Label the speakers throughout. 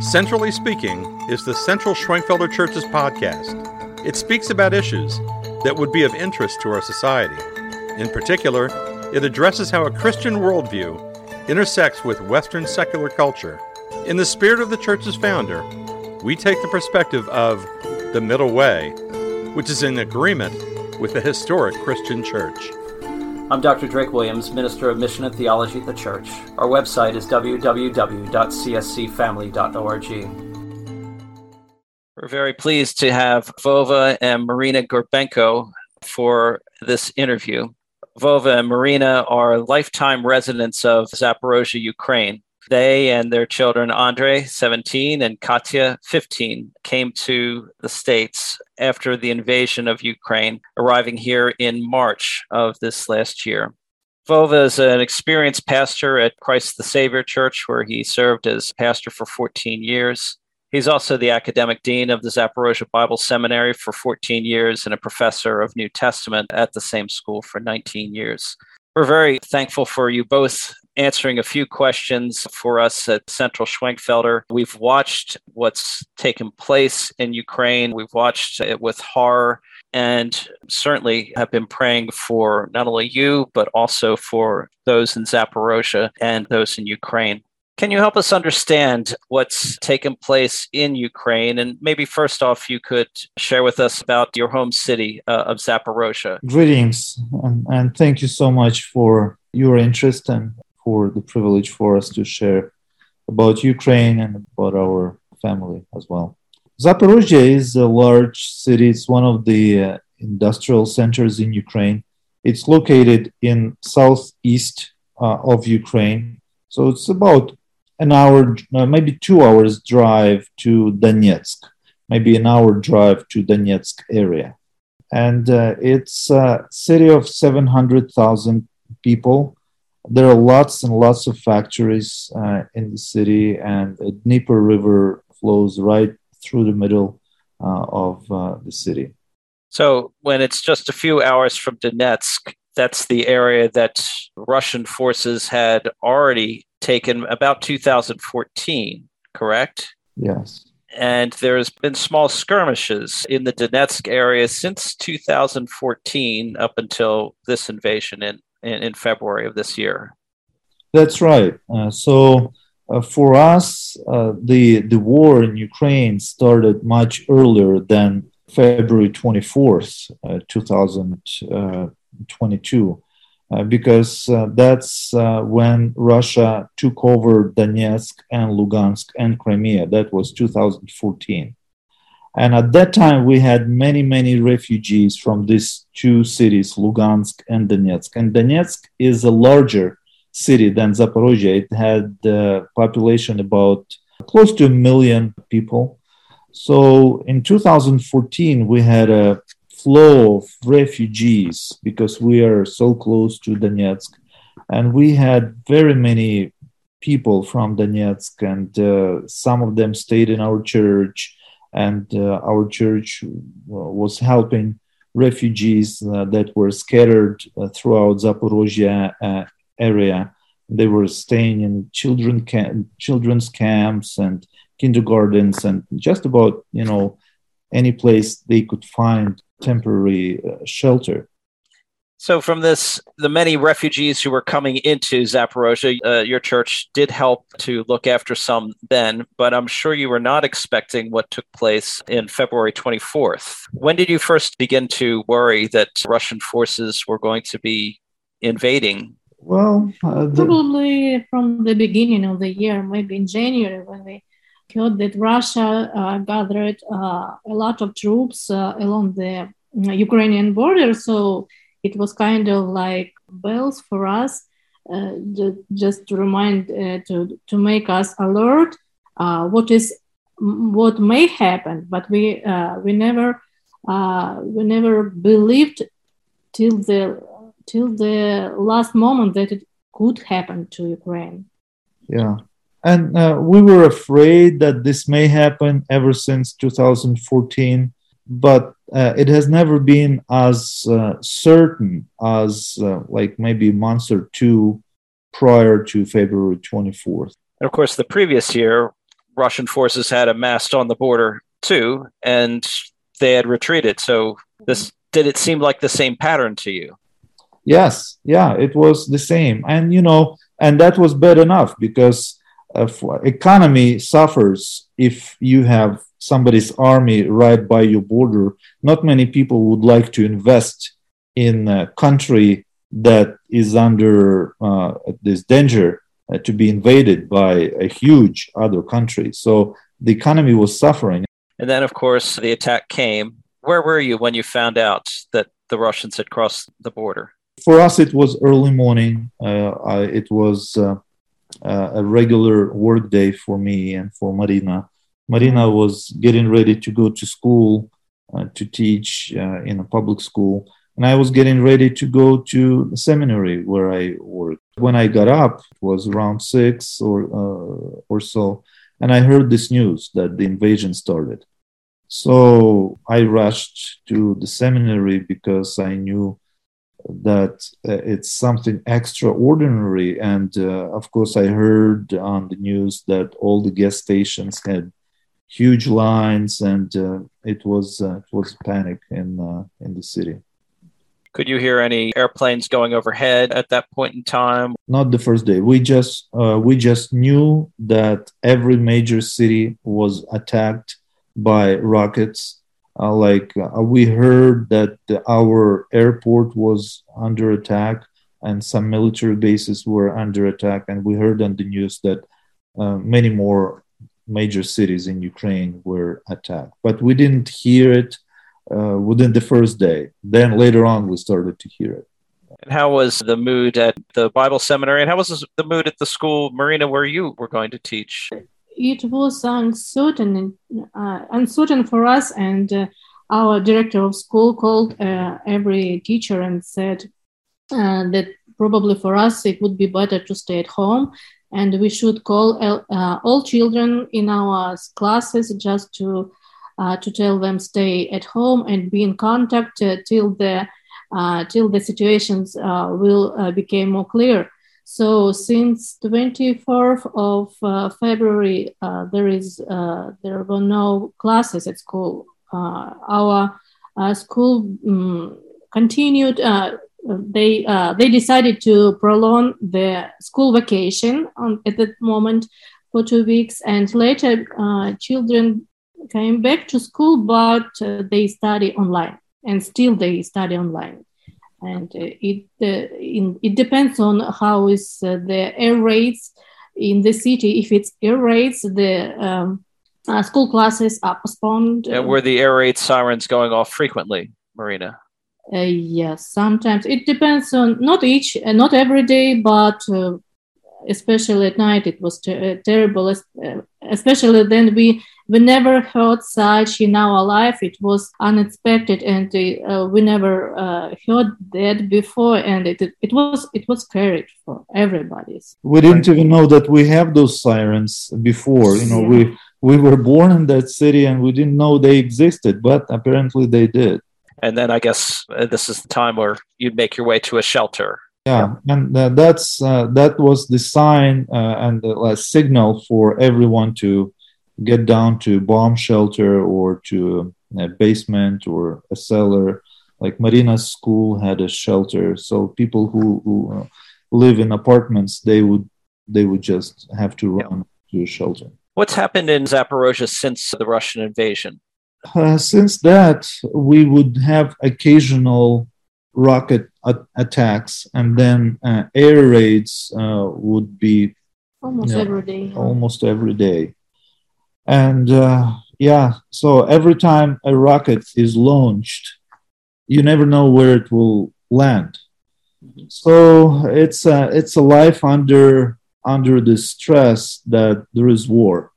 Speaker 1: Centrally Speaking is the Central Schwenkfelder Church's podcast. It speaks about issues that would be of interest to our society. In particular, it addresses how a Christian worldview intersects with Western secular culture. In the spirit of the church's founder, we take the perspective of the middle way, which is in agreement with the historic Christian church.
Speaker 2: I'm Dr. Drake Williams, Minister of Mission and Theology at the Church. Our website is www.cscfamily.org. We're very pleased to have Vova and Marina Gorbenko for this interview. Vova and Marina are lifetime residents of Zaporozhye, Ukraine. They and their children, Andre, 17, and Katya, 15, came to the States after the invasion of Ukraine, arriving here in March of this last year. Vova is an experienced pastor at Christ the Savior Church, where he served as pastor for 14 years. He's also the academic dean of the Zaporozhye Bible Seminary for 14 years and a professor of New Testament at the same school for 19 years. We're very thankful for you both answering a few questions for us at Central Schwenkfelder. We've watched what's taken place in Ukraine. We've watched it with horror and certainly have been praying for not only you, but also for those in Zaporozhye and those in Ukraine. Can you help us understand what's taken place in Ukraine? And maybe first off, you could share with us about your home city uh, of Zaporozhye.
Speaker 3: Greetings, and, and thank you so much for your interest and for the privilege for us to share about Ukraine and about our family as well. Zaporozhye is a large city. It's one of the uh, industrial centers in Ukraine. It's located in southeast uh, of Ukraine. So it's about an hour, uh, maybe two hours drive to Donetsk, maybe an hour drive to Donetsk area. And uh, it's a city of 700,000 people. There are lots and lots of factories uh, in the city, and the Dnieper River flows right through the middle uh, of uh, the city.
Speaker 2: So, when it's just a few hours from Donetsk, that's the area that Russian forces had already taken about 2014, correct?
Speaker 3: Yes.
Speaker 2: And there's been small skirmishes in the Donetsk area since 2014 up until this invasion in, in, in February of this year.
Speaker 3: That's right. Uh, so uh, for us, uh, the, the war in Ukraine started much earlier than February 24th, uh, 2022. Uh, because uh, that's uh, when Russia took over Donetsk and Lugansk and Crimea. That was 2014. And at that time, we had many, many refugees from these two cities, Lugansk and Donetsk. And Donetsk is a larger city than Zaporozhye. It had a population about close to a million people. So in 2014, we had a flow of refugees because we are so close to Donetsk. And we had very many people from Donetsk, and uh, some of them stayed in our church. And uh, our church uh, was helping refugees uh, that were scattered throughout Zaporozhye uh, area. They were staying in children cam- children's camps and kindergartens and just about you know any place they could find temporary shelter.
Speaker 2: So, from this, the many refugees who were coming into Zaporozhye, uh, your church did help to look after some then, but I'm sure you were not expecting what took place in February 24th. When did you first begin to worry that Russian forces were going to be invading?
Speaker 3: Well, uh,
Speaker 4: the... probably from the beginning of the year, maybe in January, when we heard that Russia uh, gathered uh, a lot of troops uh, along the Ukrainian border. So it was kind of like bells for us, uh, just to remind uh, to to make us alert uh, what is what may happen. But we we never we never believed till the till the last moment that it could happen to Ukraine.
Speaker 3: Yeah, and uh, we were afraid that this may happen ever since 2014, but uh, it has never been as uh, certain as uh, like maybe a month or two prior to February 24th.
Speaker 2: And of course, the previous year, Russian forces had amassed on the border too, and they had retreated. So this did it seem like the same pattern to you?
Speaker 3: Yes, yeah, it was the same, and you know, and that was bad enough because uh, economy suffers if you have somebody's army right by your border. Not many people would like to invest in a country that is under uh, this danger uh, to be invaded by a huge other country. So the economy was suffering.
Speaker 2: And then, of course, the attack came. Where were you when you found out that the Russians had crossed the border?
Speaker 3: For us, it was early morning. Uh, I, it was uh, uh, a regular work day for me and for Marina. Marina was getting ready to go to school uh, to teach in a public school and I was getting ready to go to the seminary where I worked. When I got up, it was around six or uh, or so, and I heard this news that the invasion started. So I rushed to the seminary because I knew that uh, it's something extraordinary. And uh, of course, I heard on the news that all the gas stations had huge lines, and uh, it was uh, it was panic in uh, in the city.
Speaker 2: Could you hear any airplanes going overhead at that point in time?
Speaker 3: Not the first day. We just uh, we just knew that every major city was attacked by rockets. Uh, like uh, we heard that our airport was under attack and some military bases were under attack, and we heard on the news that uh, many more major cities in Ukraine were attacked. But we didn't hear it uh, within the first day. Then later on, we started to hear it.
Speaker 2: And how was the mood at the Bible seminary? And how was the mood at the school, Marina, where you were going to teach?
Speaker 4: It was uncertain, uh, uncertain for us. And uh, our director of school called uh, every teacher and said uh, that probably for us it would be better to stay at home and we should call uh, all children in our classes just to uh, to tell them stay at home and be in contact uh, till the uh, till the situations uh, will uh, become more clear. So since 24th of February, there is there were no classes at school. our school um, continued they uh, they decided to prolong the school vacation on, at that moment for two weeks, and later uh, children came back to school, but uh, they study online, and still they study online. And it uh, in, it depends on how is uh, the air rates in the city. If it's air rates, the um, uh, school classes are postponed.
Speaker 2: And were the air raid sirens going off frequently, Marina?
Speaker 4: Uh, yes, sometimes it depends on not each, uh, not every day, but uh, especially at night, it was ter- terrible. especially then we we never heard such in our life. It was unexpected, and uh, we never uh, heard that before, and it, it was it was scary for everybody.
Speaker 3: We didn't even know that we have those sirens before. You know, yeah. we we were born in that city, and we didn't know they existed, but apparently they did.
Speaker 2: And then I guess uh, this is the time where you'd make your way to a shelter
Speaker 3: yeah and uh, that's uh, that was the sign uh, and the signal for everyone to get down to bomb shelter or to a basement or a cellar. Like Marina's school had a shelter, so people who, who uh, live in apartments they would they would just have to run yeah. to a shelter.
Speaker 2: What's happened in Zaporozhye since the Russian invasion?
Speaker 3: Uh, since that, we would have occasional rocket a- attacks, and then uh, air raids uh, would be
Speaker 4: almost you know, every day.
Speaker 3: Almost every day. And uh, yeah, so every time a rocket is launched, you never know where it will land. So it's a, it's a life under under the stress that there is war.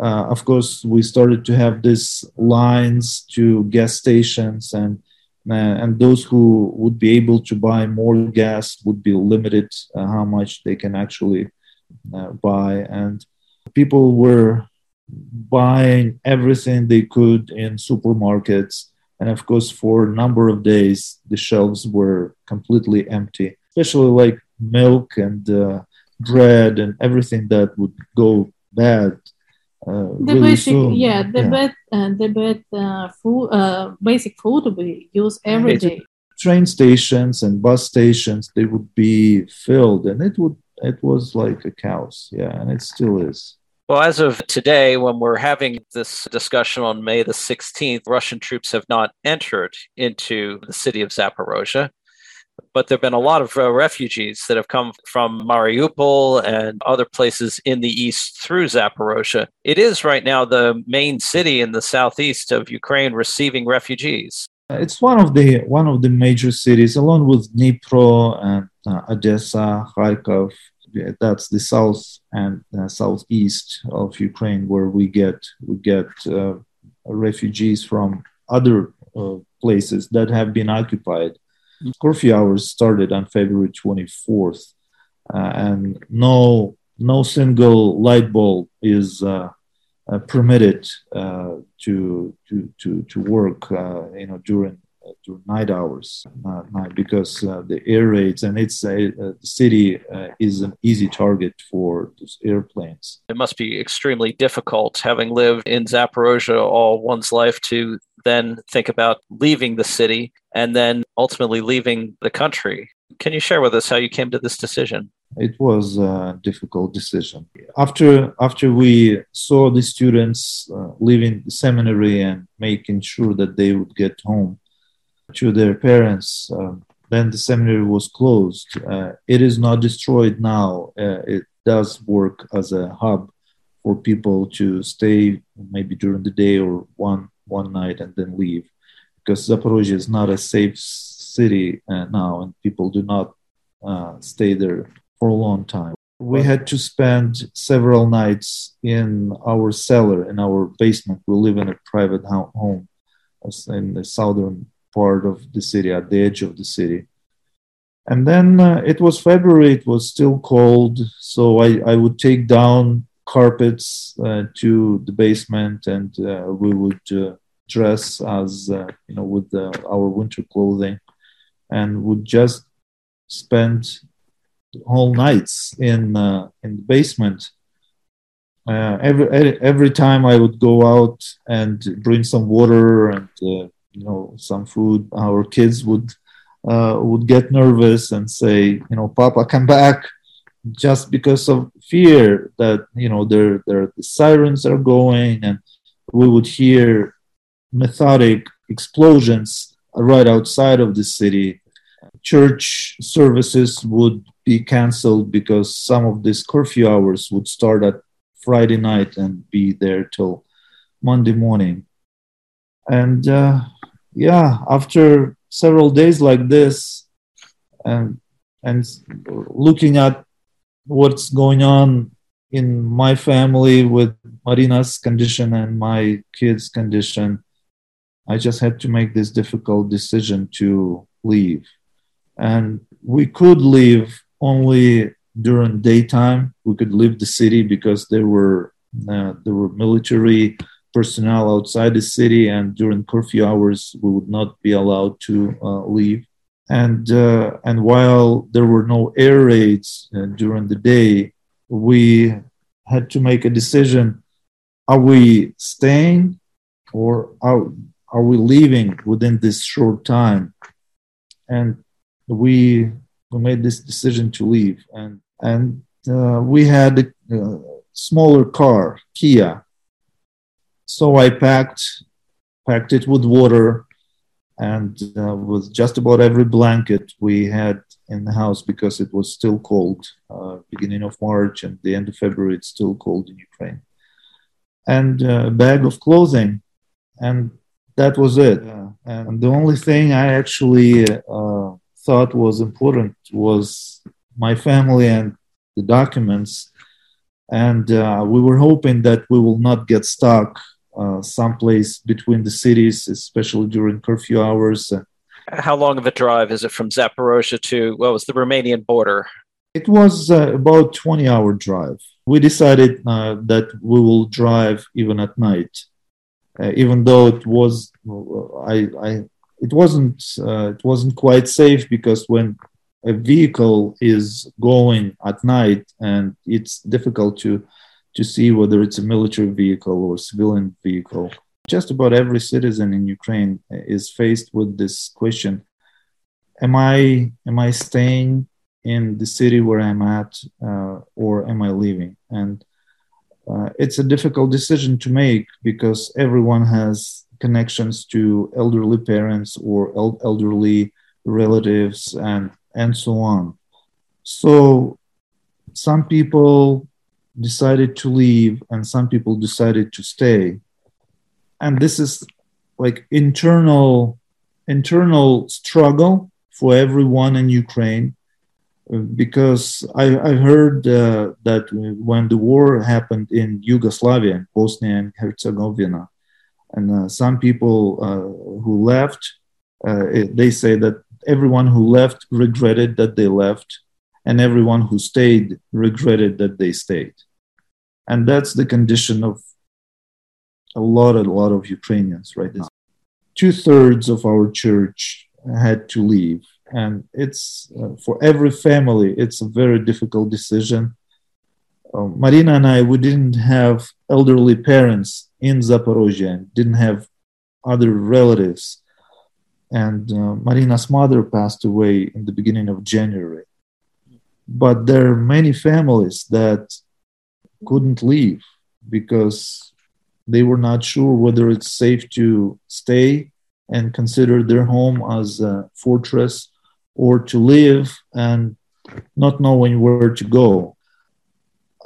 Speaker 3: Uh, of course, we started to have these lines to gas stations, and uh, and those who would be able to buy more gas would be limited uh, how much they can actually uh, buy, and people were buying everything they could in supermarkets. And of course, for a number of days, the shelves were completely empty, especially like milk and uh, bread and everything that would go bad. Uh,
Speaker 4: the
Speaker 3: really
Speaker 4: basic,
Speaker 3: soon.
Speaker 4: yeah, the
Speaker 3: Yeah.
Speaker 4: bad, uh, the bed, uh, food, uh, basic food we use every
Speaker 2: Basic-
Speaker 4: day.
Speaker 3: train stations and bus stations they would be filled and it would it was like a chaos yeah and it still is
Speaker 2: Well, as of today, when we're having this discussion on May the 16th, Russian troops have not entered into the city of Zaporozhye. But there have been a lot of uh, refugees that have come from Mariupol and other places in the east through Zaporozhye. It is right now the main city in the southeast of Ukraine receiving refugees.
Speaker 3: it's one of the one of the major cities along with dnipro and uh, odessa kharkov that's the south and uh, southeast of ukraine where we get we get uh, refugees from other uh, places that have been occupied curfew hours started on february 24th uh, and no no single light bulb is uh, uh, permitted uh, to to to to work uh, you know during during night hours night because uh, the air raids and it's a the city is an easy target for those airplanes.
Speaker 2: It must be extremely difficult, having lived in Zaporozhye all one's life, to then think about leaving the city and then ultimately leaving the country. Can you share with us how you came to this decision?
Speaker 3: It was a difficult decision. After after we saw the students uh, leaving the seminary and making sure that they would get home to their parents, um, then the seminary was closed. Uh, it is not destroyed now. Uh, it does work as a hub for people to stay maybe during the day or one one night and then leave, because Zaporozhye is not a safe city uh, now, and people do not uh, stay there for a long time. We had to spend several nights in our cellar, in our basement. We live in a private home in the southern part of the city, at the edge of the city. And then uh, it was February, it was still cold. So I, I would take down carpets uh, to the basement and uh, we would uh, dress as, you know, with our winter clothing and would just spend whole nights in in the basement. Uh, every every- every time I would go out and bring some water and uh, you know some food, our kids would uh, would get nervous and say, you know, Papa, come back, just because of fear that you know there there the sirens are going and we would hear methodic explosions right outside of the city church services would be canceled because some of these curfew hours would start at Friday night and be there till Monday morning. And uh, yeah, after several days like this, and and looking at what's going on in my family with Marina's condition and my kids' condition, I just had to make this difficult decision to leave and we could leave only during daytime. We could leave the city because there were uh, there were military personnel outside the city, and during curfew hours we would not be allowed to uh, leave. And uh, and while there were no air raids uh, during the day, we had to make a decision: Are we staying, or are are we leaving within this short time? And we we made this decision to leave. And and uh, we had a, smaller car kia. So i packed packed it with water and uh, with just about every blanket we had in the house because it was still cold uh, beginning of march and the end of february it's still cold in ukraine. And uh, a bag of clothing and that was it. And the only thing i actually uh, thought was important was my family and the documents. And uh, we were hoping that we will not get stuck uh, someplace between the cities, especially during curfew hours.
Speaker 2: How long of a drive is it from Zaporozhye to what was the Romanian border?
Speaker 3: It was uh, about 20 hour drive. We decided uh, that we will drive even at night, uh, even though it was, I, I it wasn't uh, it wasn't quite safe because when a vehicle is going at night and it's difficult to to see whether it's a military vehicle or a civilian vehicle. Just about every citizen in ukraine is faced with this question. Am i am i staying in the city where i'm at uh, or am i leaving? And uh, it's a difficult decision to make because everyone has connections to elderly parents or el- elderly relatives and and so on. So some people decided to leave and some people decided to stay and this is like internal internal struggle for everyone in ukraine because I, I heard uh, that when the war happened in Yugoslavia, Bosnia and Herzegovina, and uh, some people uh, who left, uh, they say that everyone who left regretted that they left, and everyone who stayed regretted that they stayed. And that's the condition of a lot, a lot of Ukrainians right? Now. Two thirds of our church had to leave. And it's uh, for every family it's a very difficult decision. Uh, marina and i we didn't have elderly parents in zaporozhye didn't have other relatives. And uh, marina's mother passed away in the beginning of january. But there are many families that couldn't leave because they were not sure whether it's safe to stay and consider their home as a fortress or to live and not knowing where to go.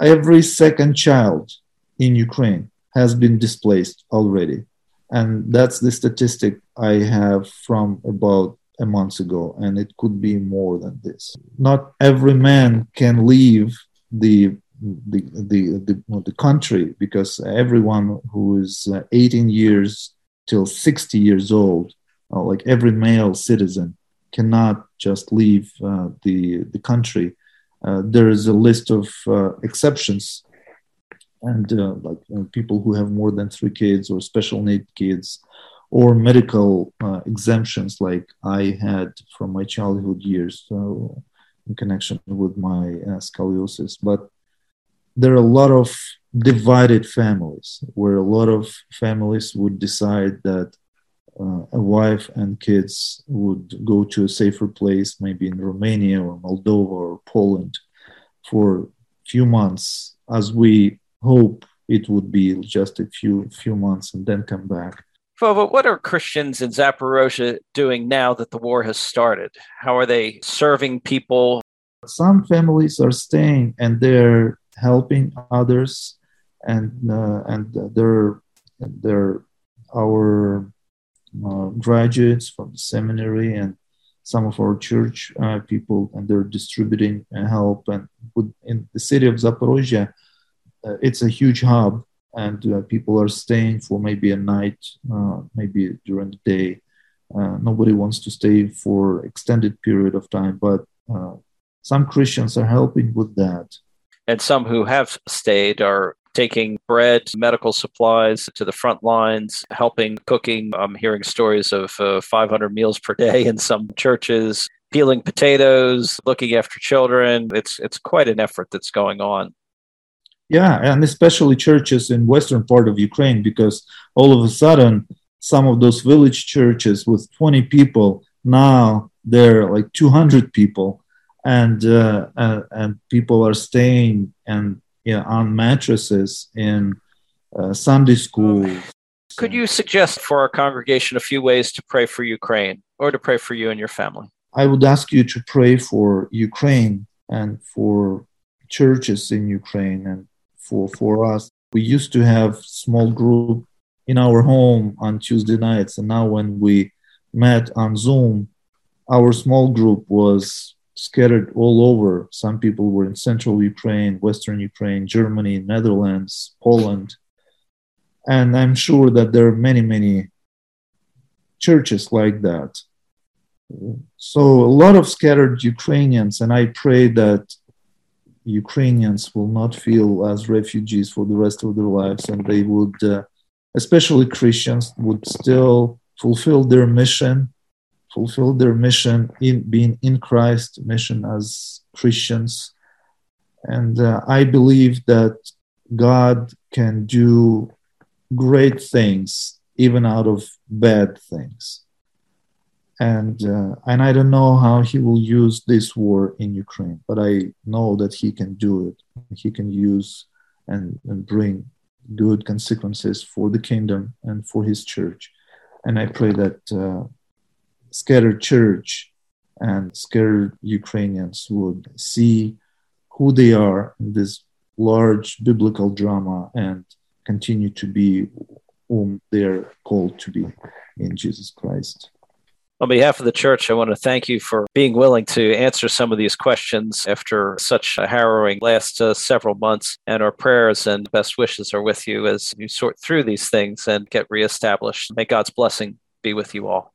Speaker 3: Every second child in Ukraine has been displaced already. And that's the statistic I have from about a month ago, and it could be more than this. Not every man can leave the the the the, the country because everyone who is uh, 18 years till 60 years old, uh, like every male citizen, cannot just leave uh, the the country. Uh, there is a list of uh, exceptions, and like people who have more than three kids or special need kids, or medical exemptions like I had from my childhood years so in connection with my scoliosis. But there are a lot of divided families where a lot of families would decide that uh, a wife and kids would go to a safer place, maybe in Romania or Moldova or Poland, for a few months, as we hope it would be just a few few months, and then come back.
Speaker 2: Vova, what are Christians in Zaporozhye doing now that the war has started? How are they serving people?
Speaker 3: Some families are staying and they're helping others, and uh, and they're they're our uh, graduates from the seminary and some of our church uh, people, and they're distributing uh, help. And in the city of Zaporozhye, it's a huge hub, and people are staying for maybe a night, maybe during the day. nobody wants to stay for extended period of time, but some Christians are helping with that.
Speaker 2: And some who have stayed are taking bread, medical supplies to the front lines, helping cooking. I'm hearing stories of uh, 500 meals per day in some churches, peeling potatoes, looking after children. It's it's quite an effort that's going on.
Speaker 3: Yeah, and especially churches in western part of Ukraine because all of a sudden some of those village churches with 20 people now they're like 200 people and uh, uh, and people are staying and you know, on mattresses in uh, Sunday school.
Speaker 2: Could you suggest for our congregation a few ways to pray for Ukraine or to pray for you and your family?
Speaker 3: I would ask you to pray for Ukraine and for churches in Ukraine and for, for us. We used to have small group in our home on Tuesday nights, and now when we met on Zoom, our small group was scattered all over. Some people were in central Ukraine, western Ukraine, Germany, Netherlands, Poland. And I'm sure that there are many, many churches like that. So, a lot of scattered Ukrainians, and I pray that Ukrainians will not feel as refugees for the rest of their lives, and they would, uh, especially Christians, would still fulfill their mission fulfill their mission in being in Christ, mission as Christians. And uh, I believe that God can do great things even out of bad things. And uh, and I don't know how he will use this war in Ukraine, but I know that he can do it. He can use and, and bring good consequences for the kingdom and for his church. And I pray that uh, scattered church and scattered Ukrainians would see who they are in this large biblical drama and continue to be whom they're called to be in Jesus Christ.
Speaker 2: On behalf of the church, I want to thank you for being willing to answer some of these questions after such a harrowing last uh, several months. And our prayers and best wishes are with you as you sort through these things and get reestablished. May God's blessing be with you all.